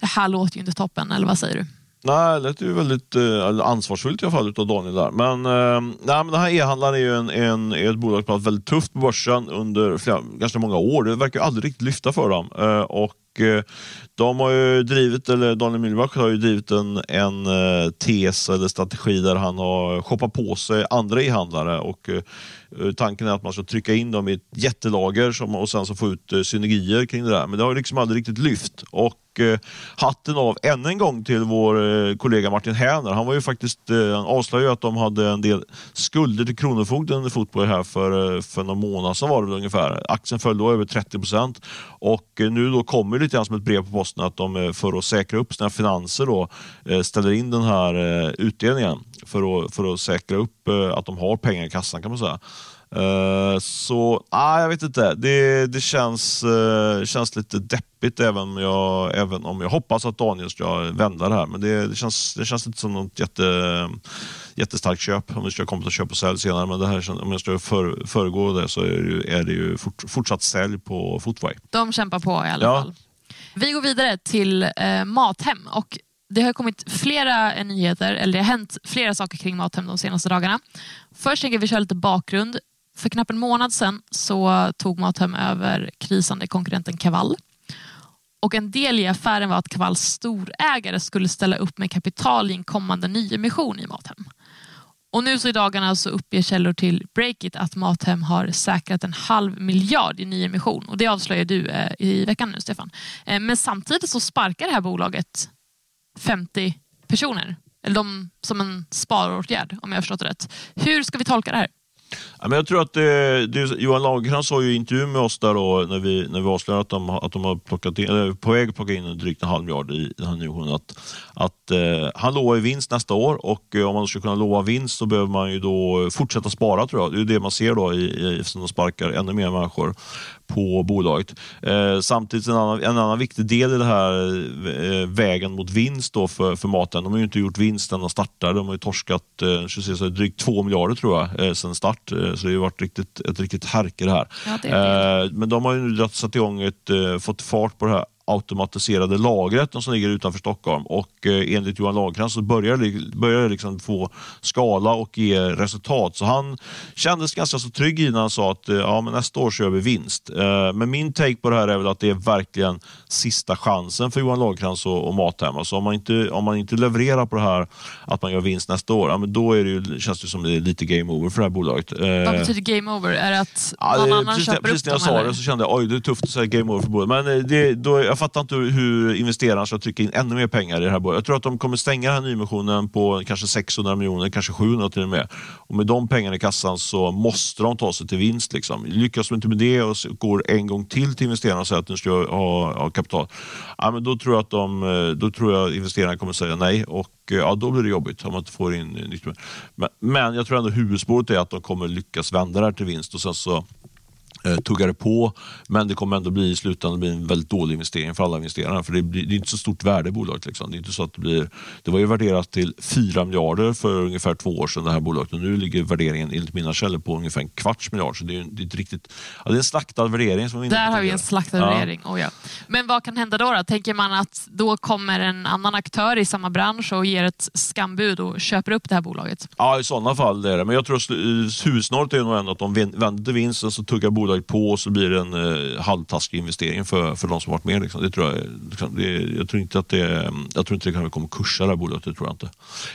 Det här låter ju inte toppen, eller vad säger du? Nej, det lät ju väldigt eh, ansvarsfullt i alla fall utav Daniel där. Men, eh, nej, men den här e-handlaren är ju en, en, är ett bolag som har varit väldigt tufft på börsen under flera, ganska många år. Det verkar ju aldrig riktigt lyfta för dem. Eh, och eh, de har ju drivit, eller Daniel Mühlbach har ju drivit en, en eh, tes eller strategi där han har shoppat på sig andra e-handlare och eh, eh tanken är att man ska trycka in dem i ett jättelager som, och sen så få ut eh, synergier kring det där. Men det har liksom aldrig riktigt lyft. Och eh, hatten av än en gång till vår eh, kollega Martin Häner. Han var ju faktiskt, eh, han avslöjade att de hade en del skulder till Kronofogden i fotboll här för, eh, för någon månad sedan var det ungefär. Aktien föll då över 30 procent och eh, nu då kommer det lite grann som ett brev på posten att de eh, för att säkra upp sina finanser då ställer in den här utdelningen för att, för att säkra upp att de har pengar i kassan kan man säga. Eh, Så, ah, jag vet inte. Det, det känns, eh, känns lite deppigt även om, jag, även om jag hoppas att Daniel ska vända det här. Men det, det, känns, det känns inte som något jätte, jättestarkt köp om vi ska komma till köp och sälj senare. Men det här, om jag ska för, föregå det så är det ju, är det ju fort, fortsatt sälj på Footway. De kämpar på i alla Ja. fall. Vi går vidare till eh, Mathem. Och det har kommit flera eh, nyheter, eller det har hänt flera saker kring Mathem de senaste dagarna. Först tänker vi köra lite bakgrund. För knappt en månad sedan så tog Mathem över krisande konkurrenten Kaval. Och en del i affären var att Kavalls storägare skulle ställa upp med kapital i en kommande nyemission i Mathem. Och nu så i dagarna så uppger källor till Breakit att Mathem har säkrat en halv miljard i nyemission. Och det avslöjar du eh, i veckan nu, Stefan. Eh, men samtidigt så sparkar det här bolaget 50 personer. Eller de som en sparåtgärd, om jag har förstått det rätt. Hur ska vi tolka det här? Ja, men jag tror att eh, det, det, Johan Lagercrantz sa ju i intervju med oss där då, när vi, när vi avslöjade att de, att de har plockat in, eller på väg att plocka in drygt en halv miljard i den här nyemissionen. Att, att eh, han lovar ju vinst nästa år och eh, om man ska kunna lova vinst så behöver man ju då fortsätta spara tror jag. Det är det man ser då i, i, eftersom de sparkar ännu mer människor på bolaget. Eh, samtidigt en annan, en annan viktig del i det här eh, vägen mot vinst då för, för maten. De har ju inte gjort vinst sedan de startade. De har ju torskat eh, så drygt två miljarder tror jag eh, sedan start. Eh, så det har varit riktigt, ett riktigt härke det här. Ja, det men de har ju nu satt igång ett, fått fart på det här automatiserade lagret som ligger utanför Stockholm och eh, enligt Johan Lagercrantz så börjar det, börjar liksom få skala och ge resultat. Så han kändes ganska så trygg innan han sa att eh, ja, men nästa år så gör vi vinst. Eh, men min take på det här är väl att det är verkligen sista chansen för Johan Lagercrantz och, och Mathem. Alltså om, man inte, om man inte levererar på det här att man gör vinst nästa år, ja, men då är det ju, känns det som det är lite game over för det här bolaget. Vad betyder game over? Är det att Ja, någon det- annan precis, köper precis upp när jag sa det så kände jag oj det är tufft att säga game over för bolaget. Men det, då, jag jag fattar inte hur investerarna ska trycka in ännu mer pengar i det här bolaget. Jag tror att de kommer stänga den här nyemissionen på kanske 600 miljoner, kanske 700 till och med. Och med de pengarna i kassan så måste de ta sig till vinst. Liksom. Lyckas de inte med det och går en gång till till investerarna och säger att de ska ha, ha kapital, ja, men då, tror jag att de, eh, då tror jag investerarna kommer säga nej. Och eh, ja, då blir det jobbigt om man inte får in nytt. Men, men jag tror ändå huvudspåret är att de kommer lyckas vända det här till vinst och sen så eh, tuggar det på, men det kommer ändå bli i slutändan bli en väldigt dålig investering för alla investerare. För det, blir, det är inte så stort värde i bolaget. Liksom. Det, är inte så att det, blir, det var ju värderat till 4 miljarder för ungefär två år sedan, det här bolaget. Och nu ligger värderingen enligt mina källor på ungefär en kvarts miljard. Så det är, det är, ett riktigt, ja, det är en slaktad värdering. Som vi Där har vi en slaktad Ja. värdering. Oh, ja. Men vad kan hända då, då? Tänker man att då kommer en annan aktör i samma bransch och ger ett skambud och köper upp det här bolaget? Ja, i sådana fall är det. Men jag tror att huvudsnåret är nog ändå att de vänder vinsten så tuggar bolaget bolaget på och så blir det en eh, halvtaskig investering för, för de som varit med. Liksom. Det tror jag, liksom, det, jag tror inte att det, jag tror inte det kommer kursa det här bolaget. Det tror jag inte.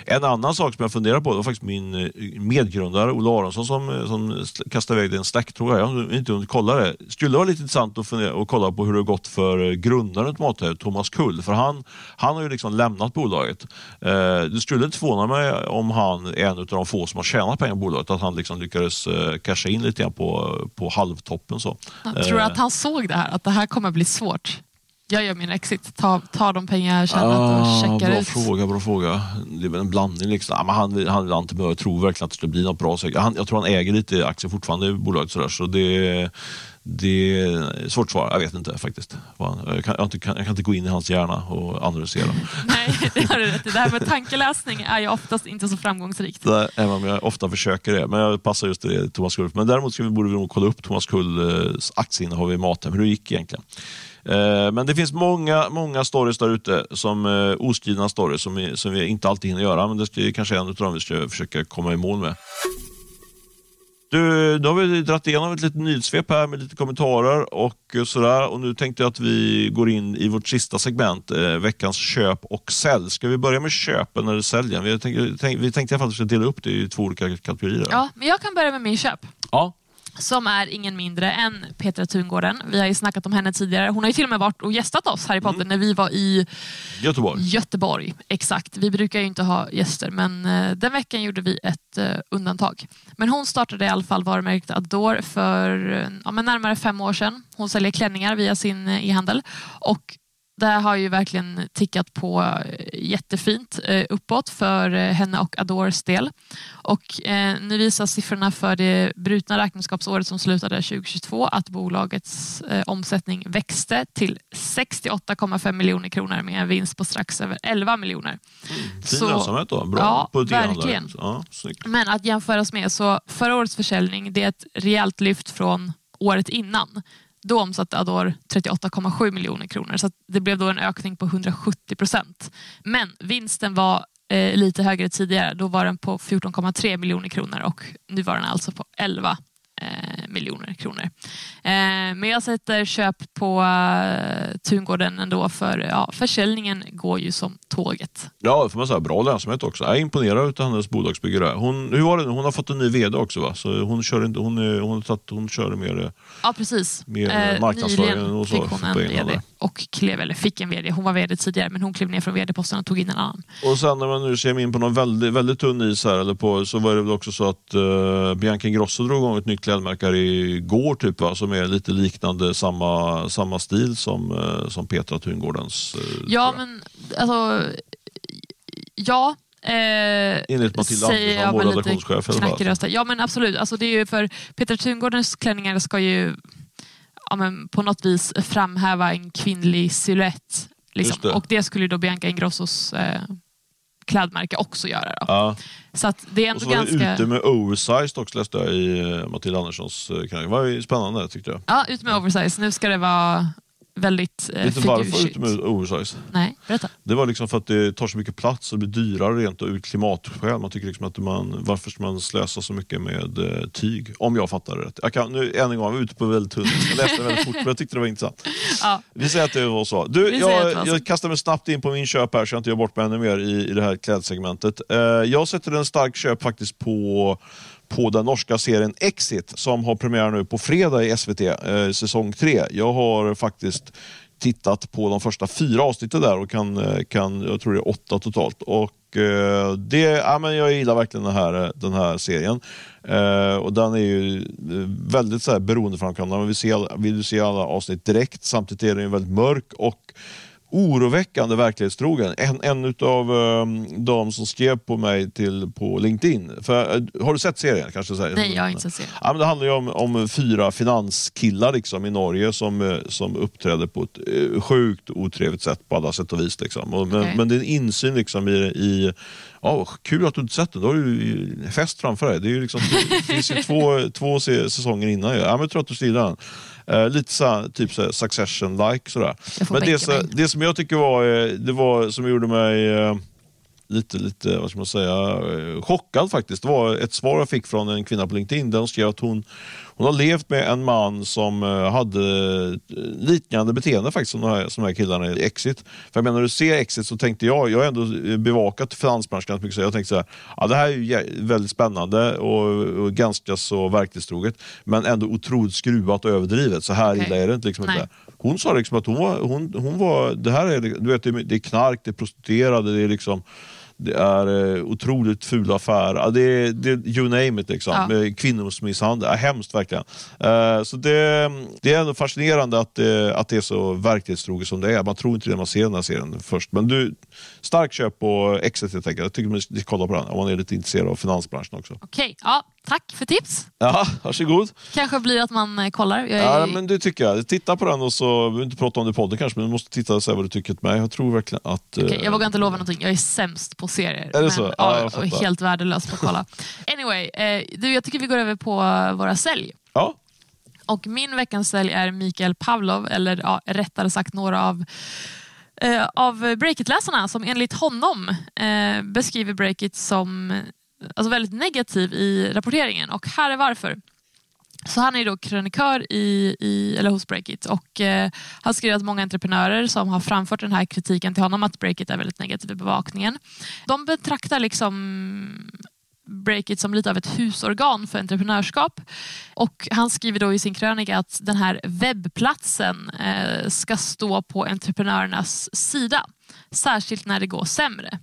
En annan sak som jag funderar på, det var faktiskt min eh, medgrundare Olle Aronsson som, eh, som kastade iväg en tror Jag har inte hunnit kolla det. Skulle vara lite intressant att, fundera, att kolla på hur det har gått för eh, grundaren till Mathem, Thomas Kull. För han, han har ju liksom lämnat bolaget. Eh, det skulle inte förvåna mig om han är en av de få som har tjänat pengar på bolaget. Att han liksom lyckades eh, casha in lite grann på, på halvtoppen. Så. Jag tror Eh, att han såg det här, att det här kommer bli svårt. Jag gör min exit, tar ta de pengar jag tjänat och Ah, checkar bra ut. fråga, bra fråga. Det är väl en blandning. Liksom. Ja, men han, han, han inte behöver tro verkligen att det ska bli något bra. Han, jag tror han äger lite aktier fortfarande i bolaget. Sådär, så det, det är svårt svar. Jag vet inte faktiskt. Jag kan, jag, kan, jag kan inte gå in i hans hjärna och analysera. Nej, det har du rätt i. Det här med tankeläsning är ju oftast inte så framgångsrikt. Det, även om jag ofta försöker det. Men jag passar just det Thomas Kull. Men däremot ska vi, borde vi nog kolla upp Thomas Kulls aktieinnehav i Mathem. Hur det gick egentligen. Eh, Men det finns många, många stories där ute, som eh, oskrivna stories som vi, som vi inte alltid hinner göra. Men det ska, kanske är en av dem vi ska försöka komma i mål med. Du, då har vi dragit igenom ett litet nyhetssvep här med lite kommentarer och sådär. Och nu tänkte jag att vi går in i vårt sista segment, eh, veckans köp och sälj. Ska vi börja med köpen eller säljen? Vi tänkte, tänk, vi tänkte i alla fall att vi ska dela upp det i två olika kategorier. Ja, men jag kan börja med min köp. ja. Som är ingen mindre än Petra Tungården. Vi har ju snackat om henne tidigare. Hon har ju till och med varit och gästat oss här i podden när vi var i Göteborg. Göteborg. Exakt. Vi brukar ju inte ha gäster, men eh, den veckan gjorde vi ett eh, undantag. Men hon startade i alla fall varumärket Adore för eh, ja, närmare fem år sedan. Hon säljer klänningar via sin eh, e-handel. Och det har ju verkligen tickat på eh, jättefint eh, uppåt för eh, henne och Adores del. Och nu visar siffrorna för det brutna räkenskapsåret som slutade 2022 att bolagets omsättning växte till 68,5 miljoner kronor med en vinst på strax över 11 miljoner. Fin Så- lönsamhet då. Bra Ja, på verkligen. Ja. Men att jämföras med så förra årets försäljning det är ett rejält lyft från året innan. Då omsatte Ador 38,7 miljoner kronor så att det blev då en ökning på 170 procent. Men vinsten var eh, lite högre tidigare. Då var den på 14,3 miljoner kronor och nu var den alltså på 11 eh, miljoner kronor. Eh, men jag sätter köp på eh, Tungården ändå för ja, försäljningen går ju som tåget. Ja, får man säga. Bra lönsamhet också. Jag är imponerad av hennes bolagsbygge där. Hon, hur var det nu? Hon har fått en ny VD också va? Så hon kör, inte, hon, hon, tagit, hon kör mer... Ja, precis. Mer Eh, marknadsföring nyligen och så fick hon en VD där. Och klev, eller fick en VD. Hon var VD tidigare men hon klev ner från VD-posten och tog in en annan. Och sen när man nu ser in på någon väldigt, väldigt tunn is här, eller på, så var det väl också så att uh, Bianca Ingrosso drog igång ett nytt klädmärke igår typ, va? som är lite liknande samma, samma stil som, eh, som Petra Tungårdens. eh, Ja, men alltså... Ja. Eh, Enligt Matilda säger Andersson, vår redaktionschef. Ja, men absolut. Alltså, det är ju för Petra Tungårdens klänningar ska ju ja, men på något vis framhäva en kvinnlig silhuett. Liksom. Det. Och det skulle då Bianca Ingrossos eh, klädmärke också göra. Ja. Så att det är Och ändå så var ganska... det ute med oversized också läste jag i eh, Matilda Anderssons eh, krönika. Det var ju spännande tyckte jag. Ja, ut med oversize. Nu ska det vara väldigt eh, Vet du varför med oversize? Nej, berätta. Det var liksom för att det tar så mycket plats och det blir dyrare rent och ur klimatskäl. Man tycker liksom att man, varför ska man slösa så mycket med eh, tyg? Om jag fattar det rätt. Jag kan, nu, än en gång, jag var ute på väldigt tunn. Jag läste det väldigt fort men jag tyckte det var intressant. Ja. Vi säger att det var så. Du, jag, var så. jag kastar mig snabbt in på min köp här så jag inte gör bort mig ännu mer i, i det här klädsegmentet. Eh, jag sätter en stark köp faktiskt på på den norska serien Exit som har premiär nu på fredag i SVT, eh, säsong 3. Jag har faktiskt tittat på de första fyra avsnitten där och kan, eh, kan jag tror det är åtta totalt. Och eh, det, ja, men jag gillar verkligen den här, eh, den här serien. Eh, och den är ju eh, väldigt så här, beroendeframkallande. Man vill, se, alla- vill du se alla avsnitt direkt. Samtidigt är den ju väldigt mörk och oroväckande verklighetstrogen. En, en utav um, de som skrev på mig till, på LinkedIn. För, eh, har du sett serien? Kanske säger? Nej, jag har inte sett serien. Ja, men det handlar ju om, om fyra finanskillar liksom, i Norge som, eh, som uppträder på ett eh, sjukt otrevligt sätt på alla sätt och vis. Liksom. Och, men, Okej. men det är en insyn liksom, i, i ja, kul att du inte sett den, då har du fest framför dig. Det, är ju liksom, det finns ju två, två säsonger innan. Ja, men jag tror att du skulle gilla den. Eh, lite så typ så Succession-like. Sådär. Men det, så, det som jag tycker var, eh, det var som gjorde mig eh, lite, lite vad ska man säga, eh, chockad faktiskt. Det var ett svar jag fick från en kvinna på LinkedIn där hon skrev att hon, hon har levt med en man som eh, hade eh, liknande beteende faktiskt som de här, som de här killarna i Exit. För jag menar, när du ser Exit så tänkte jag, jag har ändå bevakat finansbranschen ganska mycket, så jag tänkte så här, ja, det här är ju väldigt spännande och, och ganska så verklighetstroget, men ändå otroligt skruvat och överdrivet. Så här Okej. illa är det inte. Liksom, inte. Hon sa liksom att hon var, hon, hon var det här är, du vet, det är- knark, det är prostituerade, det är liksom det är eh, otroligt fula affärer. Det det you name it. Liksom. Ja. Med Kvinnomisshandel. Ja, hemskt verkligen. Eh, så det, det är ändå fascinerande att, det- att det är så verklighetstroget som det är. Man tror inte det när man ser den här serien först. Men du, stark köp på Exit helt enkelt. Jag tycker man ska kolla på den om man är lite intresserad av finansbranschen också. Okej, ja, tack för tips. Ja, varsågod. Kanske blir att man eh, kollar. Är... Ja, men det tycker jag. Titta på den och så, vi inte prata om det i podden kanske, men du måste titta och säga vad du tycker till mig. Jag tror verkligen att... Okej, eh, jag vågar inte lova någonting. Jag är sämst på serier. det men, så? Ja, Ja, jag och fattar. helt värdelös på att kolla. Anyway, eh, du, jag tycker vi går över på våra sälj. Ja, Och min veckans sälj är Mikael Pavlov, eller ja, rättare sagt några av av Breakit-läsarna som enligt honom beskriver Breakit som alltså väldigt negativ i rapporteringen. Och här är varför. Så han är då krönikör i, i, eller hos Breakit och eh, han skriver att många entreprenörer som har framfört den här kritiken till honom att Breakit är väldigt negativ i bevakningen. De betraktar liksom Breakit som lite av ett husorgan för entreprenörskap. Och han skriver då i sin krönika att den här webbplatsen eh, ska stå på entreprenörernas sida. Särskilt när det går sämre.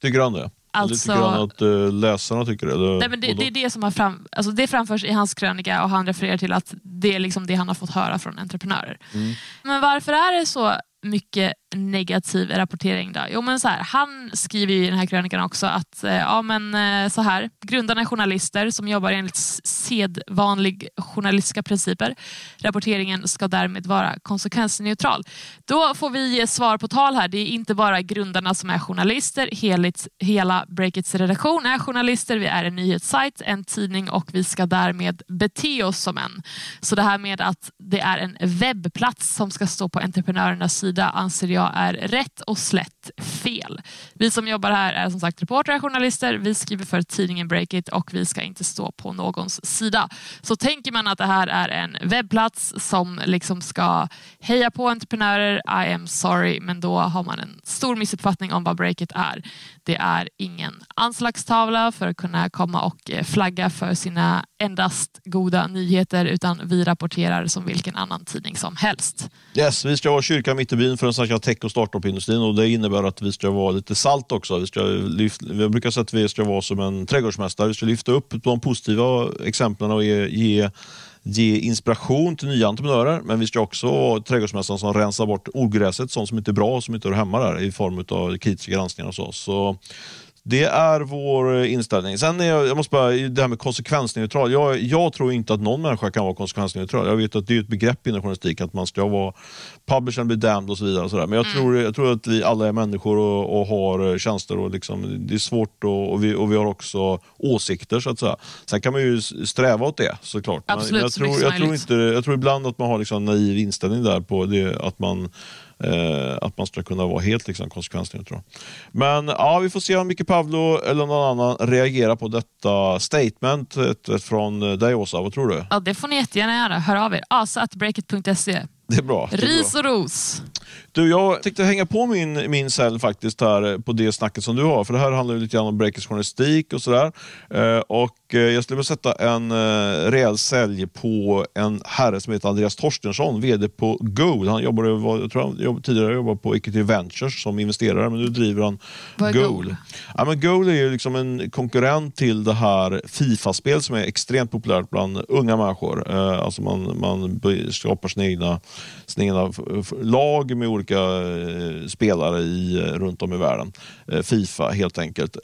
tycker han det? Alltså- Eller tycker han att eh, läsarna tycker det? Eller Nej, men det, det är det som har fram, alltså det framförs i hans krönika och han refererar till att det är liksom det han har fått höra från entreprenörer. Mm. Men varför är det så mycket negativ rapportering då? Jo, men så här, han skriver ju i den här krönikan också att eh, ja, men, eh, så här, grundarna är journalister som jobbar enligt sedvanlig journalistiska principer. Rapporteringen ska därmed vara konsekvensneutral. Då får vi ge svar på tal här. Det är inte bara grundarna som är journalister. Heligt, hela Breakits redaktion är journalister. Vi är en nyhetssajt, en tidning och vi ska därmed bete oss som en. Så det här med att det är en webbplats som ska stå på entreprenörernas sida anser jag är rätt och slätt fel. Vi som jobbar här är som sagt reportrar och journalister. Vi skriver för tidningen Breakit och vi ska inte stå på någons sida. Så tänker man att det här är en webbplats som liksom ska heja på entreprenörer, I am sorry, men då har man en stor missuppfattning om vad Breakit är. Det är ingen anslagstavla för att kunna komma och eh, flagga för sina endast goda nyheter, utan vi rapporterar som vilken annan tidning som helst. Yes, vi ska vara kyrkan mitt i byn för den svenska tech och startup-industrin och det innebär att vi ska vara lite salt också. Vi, ska lyfta, vi brukar säga att vi ska vara som en trädgårdsmästare. Vi ska lyfta upp de positiva exemplen och ge, ge, ge inspiration till nya entreprenörer. Men vi ska också vara trädgårdsmästaren som rensar bort ogräset, sånt som inte är bra och som inte hör hemma där i form av kritiska granskningar och så. så det är vår inställning. Sen är jag, jag måste bara, det här med konsekvensneutral. Jag, jag tror inte att någon människa kan vara konsekvensneutral. Jag vet att det är ett begrepp inom journalistiken att man ska vara publish and be damned och så vidare. Och så där. Men jag, tror, jag tror att vi alla är människor och, och har tjänster. Och liksom, det är svårt och, och, vi, och vi har också åsikter så att säga. Sen kan man ju sträva åt det såklart. Men Absolut, jag, så mycket tror, jag, tror inte, jag tror ibland att man har liksom en naiv inställning där på det, att man Eh, att man ska kunna vara helt liksom, konsekvensneutral. Men ja, vi får se om Micke Pavlo eller någon annan reagerar på detta statement eh, från dig Åsa. Vad tror du? Ja, det får ni jättegärna göra. Hör av er. Asa.breakit.se. Det är bra. Det är bra. Ris och ros. Du, jag tänkte hänga på min, min cell faktiskt här på det snacket som du har. För det här handlar ju lite grann om Breakers journalistik och sådär. Eh, och eh, jag skulle vilja sätta en eh, rejäl sälj på en herre som heter Andreas Torstensson, VD på Goal. Han jobbade, jag tror han jobbade, tidigare jobbade på Equity Ventures som investerare, men nu driver han Vad Goal. Goal? Ja, men Goal är ju liksom en konkurrent till det här Fifa-spel som är extremt populärt bland unga människor. Eh, alltså man, man skapar sina egna, sina egna lag med olika eh, spelare i, eh, runt om i världen. Eh, Fifa helt enkelt.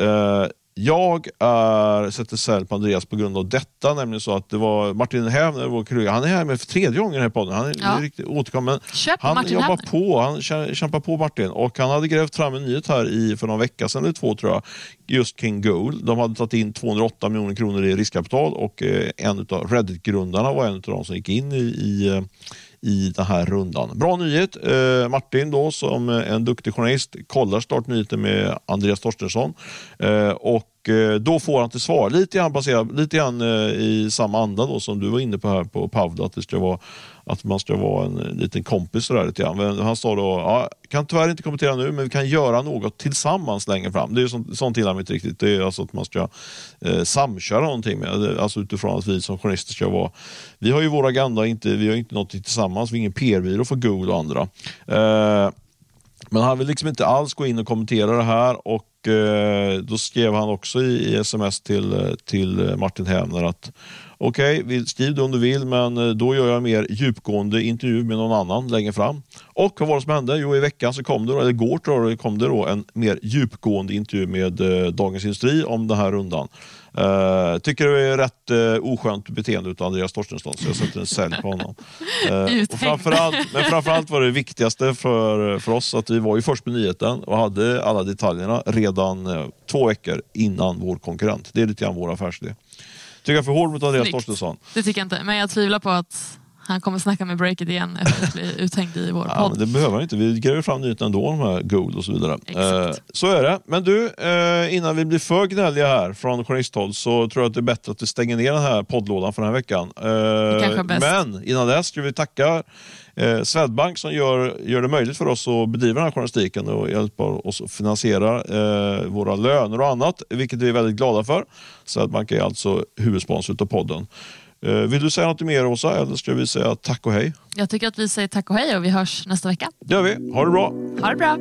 Jag är, sätter sälj på Andreas på grund av detta, nämligen så att det var Martin Hävner, vår kollega, han är här med för tredje gången i den här podden. Han är Ja. riktigt återkommande. Köp Han Martin jobbar Hävner. på, han kä- kämpar på Martin och han hade grävt fram en nyhet här i, för någon vecka sedan eller två tror jag, just kring Goal. De hade tagit in 208 miljoner kronor i riskkapital och en av Reddit-grundarna var en av de som gick in i, i i den här rundan. Bra nyhet. Eh, Martin då som en duktig journalist kollar startnyheten med Andreas Torstensson. Eh, och eh, då får han till svar, lite grann, baserat, lite grann eh, i samma anda då, som du var inne på här på Pavla, att, det ska vara, att man ska vara en liten kompis. Sådär, lite grann. Men han sa då, ja, kan tyvärr inte kommentera nu, men vi kan göra något tillsammans längre fram. Det är sånt, sånt gillar vi inte riktigt. Det är alltså att man ska eh, samköra någonting med, eh, alltså utifrån att vi som journalister ska vara, vi har ju vår agenda, inte, vi har inte något tillsammans, vi är ingen PR-byrå för Google och andra. Eh, men han vill liksom inte alls gå in och kommentera det här och eh, då skrev han också i, i sms till, eh, till Martin Hävner att okej, okay, skriv det om du vill, men eh, då gör jag en mer djupgående intervju med någon annan längre fram. Och vad var det som hände? Jo, i veckan så kom det, eller igår tror jag, kom det då en mer djupgående intervju med eh, Dagens Industri om den här rundan. Uh, tycker det är rätt uh, oskönt beteende av Andreas Torstensson, så jag sätter en sälj på honom. Uh, och framförallt, men framförallt var det viktigaste för, för oss att vi var ju först med nyheten och hade alla detaljerna redan uh, två veckor innan vår konkurrent. Det är lite grann vår affärsidé. Tycker jag för hård mot Andreas Torstensson? Det tycker jag inte, men jag tvivlar på att han kommer snacka med breaket igen efter att bli uthängd i vår ja, podd. det behöver han inte. Vi gräver fram nyheterna ändå, de här Gold och så vidare. Eh, så är det. Men du, eh, innan vi blir för gnälliga här från journalisthåll så tror jag att det är bättre att vi stänger ner den här poddlådan för den här veckan. Eh, men innan dess ska vi tacka eh, Swedbank som gör, gör det möjligt för oss att bedriva den här journalistiken och hjälper oss att finansiera eh, våra löner och annat, vilket vi är väldigt glada för. Swedbank är alltså huvudsponsor av podden. Eh, vill du säga något mer Åsa eller ska vi säga tack och hej? Jag tycker att vi säger tack och hej och vi hörs nästa vecka. Det gör vi. Ha det bra. Ha det bra.